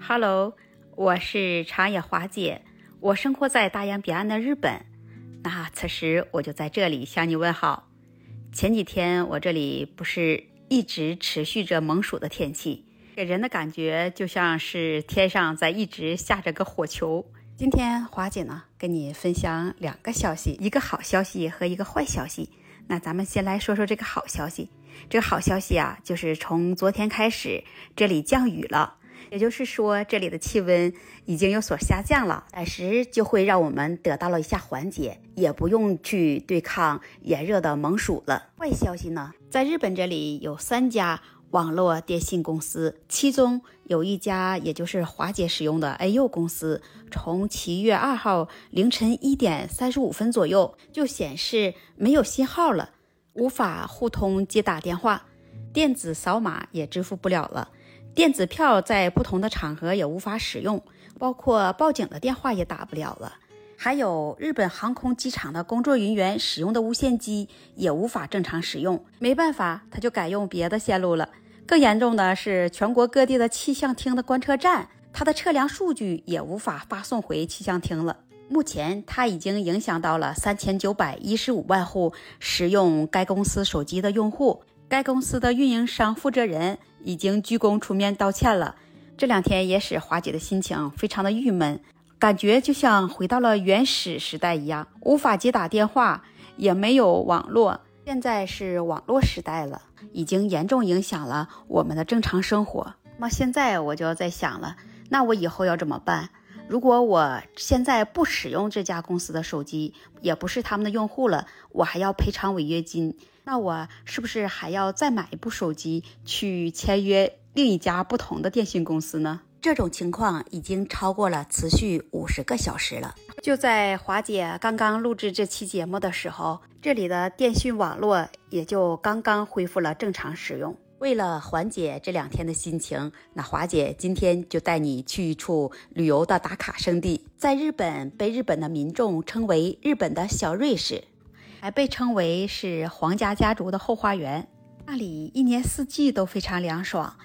Hello，我是长野华姐，我生活在大洋彼岸的日本。那此时我就在这里向你问好。前几天我这里不是一直持续着猛暑的天气，给人的感觉就像是天上在一直下着个火球。今天华姐呢跟你分享两个消息，一个好消息和一个坏消息。那咱们先来说说这个好消息。这个好消息啊，就是从昨天开始这里降雨了。也就是说，这里的气温已经有所下降了，暂时就会让我们得到了一下缓解，也不用去对抗炎热的猛暑了。坏消息呢，在日本这里有三家网络电信公司，其中有一家也就是华姐使用的 AU 公司，从七月二号凌晨一点三十五分左右就显示没有信号了，无法互通接打电话，电子扫码也支付不了了。电子票在不同的场合也无法使用，包括报警的电话也打不了了。还有日本航空机场的工作人员使用的无线机也无法正常使用，没办法，他就改用别的线路了。更严重的是，全国各地的气象厅的观测站，它的测量数据也无法发送回气象厅了。目前，它已经影响到了三千九百一十五万户使用该公司手机的用户。该公司的运营商负责人已经鞠躬出面道歉了。这两天也使华姐的心情非常的郁闷，感觉就像回到了原始时代一样，无法接打电话，也没有网络。现在是网络时代了，已经严重影响了我们的正常生活。那现在我就在想了，那我以后要怎么办？如果我现在不使用这家公司的手机，也不是他们的用户了，我还要赔偿违约金，那我是不是还要再买一部手机去签约另一家不同的电信公司呢？这种情况已经超过了持续五十个小时了。就在华姐刚刚录制这期节目的时候，这里的电讯网络也就刚刚恢复了正常使用。为了缓解这两天的心情，那华姐今天就带你去一处旅游的打卡圣地，在日本被日本的民众称为“日本的小瑞士”，还被称为是皇家家族的后花园。那里一年四季都非常凉爽，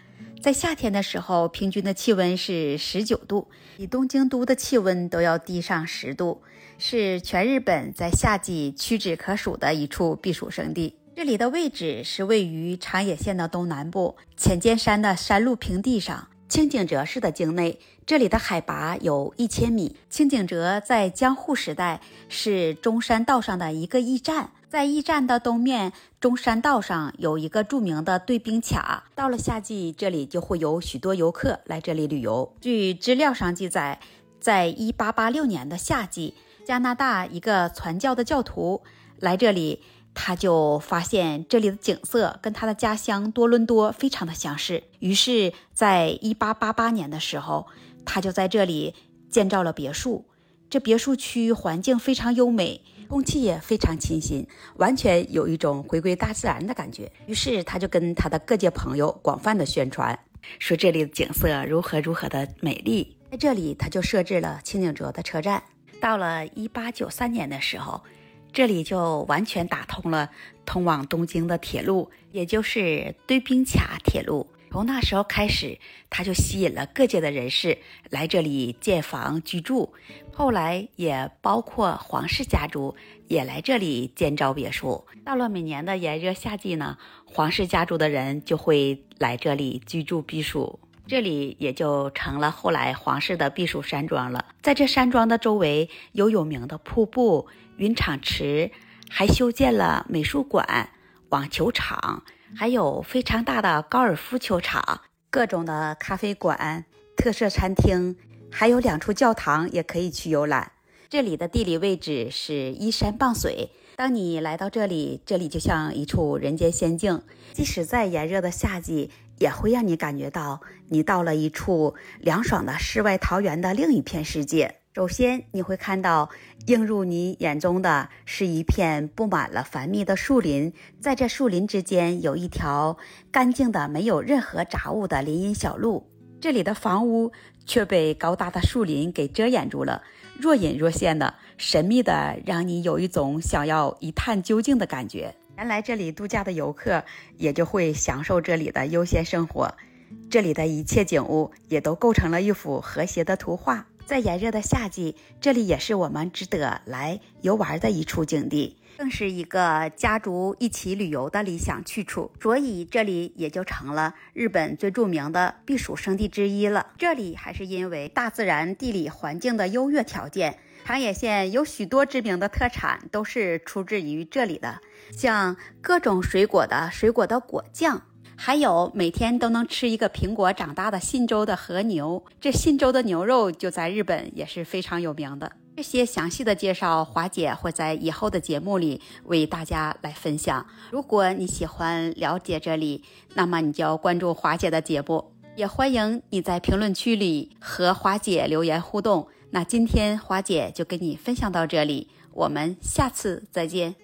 在夏天的时候，平均的气温是十九度，比东京都的气温都要低上十度，是全日本在夏季屈指可数的一处避暑胜地。这里的位置是位于长野县的东南部浅间山的山路平地上，清井泽市的境内。这里的海拔有一千米。清井泽在江户时代是中山道上的一个驿站，在驿站的东面中山道上有一个著名的对冰卡。到了夏季，这里就会有许多游客来这里旅游。据资料上记载，在一八八六年的夏季，加拿大一个传教的教徒来这里。他就发现这里的景色跟他的家乡多伦多非常的相似，于是，在一八八八年的时候，他就在这里建造了别墅。这别墅区环境非常优美，空气也非常清新，完全有一种回归大自然的感觉。于是，他就跟他的各界朋友广泛的宣传，说这里的景色如何如何的美丽。在这里，他就设置了清井泽的车站。到了一八九三年的时候。这里就完全打通了通往东京的铁路，也就是堆冰卡铁路。从那时候开始，它就吸引了各界的人士来这里建房居住。后来也包括皇室家族也来这里建造别墅。到了每年的炎热夏季呢，皇室家族的人就会来这里居住避暑。这里也就成了后来皇室的避暑山庄了。在这山庄的周围有有名的瀑布、云场池，还修建了美术馆、网球场，还有非常大的高尔夫球场、各种的咖啡馆、特色餐厅，还有两处教堂也可以去游览。这里的地理位置是依山傍水，当你来到这里，这里就像一处人间仙境。即使在炎热的夏季。也会让你感觉到你到了一处凉爽的世外桃源的另一片世界。首先，你会看到映入你眼中的是一片布满了繁密的树林，在这树林之间有一条干净的、没有任何杂物的林荫小路。这里的房屋却被高大的树林给遮掩住了，若隐若现的、神秘的，让你有一种想要一探究竟的感觉。原来这里度假的游客也就会享受这里的悠闲生活。这里的一切景物也都构成了一幅和谐的图画。在炎热的夏季，这里也是我们值得来游玩的一处景地，更是一个家族一起旅游的理想去处。所以这里也就成了日本最著名的避暑胜地之一了。这里还是因为大自然地理环境的优越条件，长野县有许多知名的特产都是出自于这里的，像各种水果的水果的果酱。还有每天都能吃一个苹果长大的信州的和牛，这信州的牛肉就在日本也是非常有名的。这些详细的介绍，华姐会在以后的节目里为大家来分享。如果你喜欢了解这里，那么你就要关注华姐的节目，也欢迎你在评论区里和华姐留言互动。那今天华姐就跟你分享到这里，我们下次再见。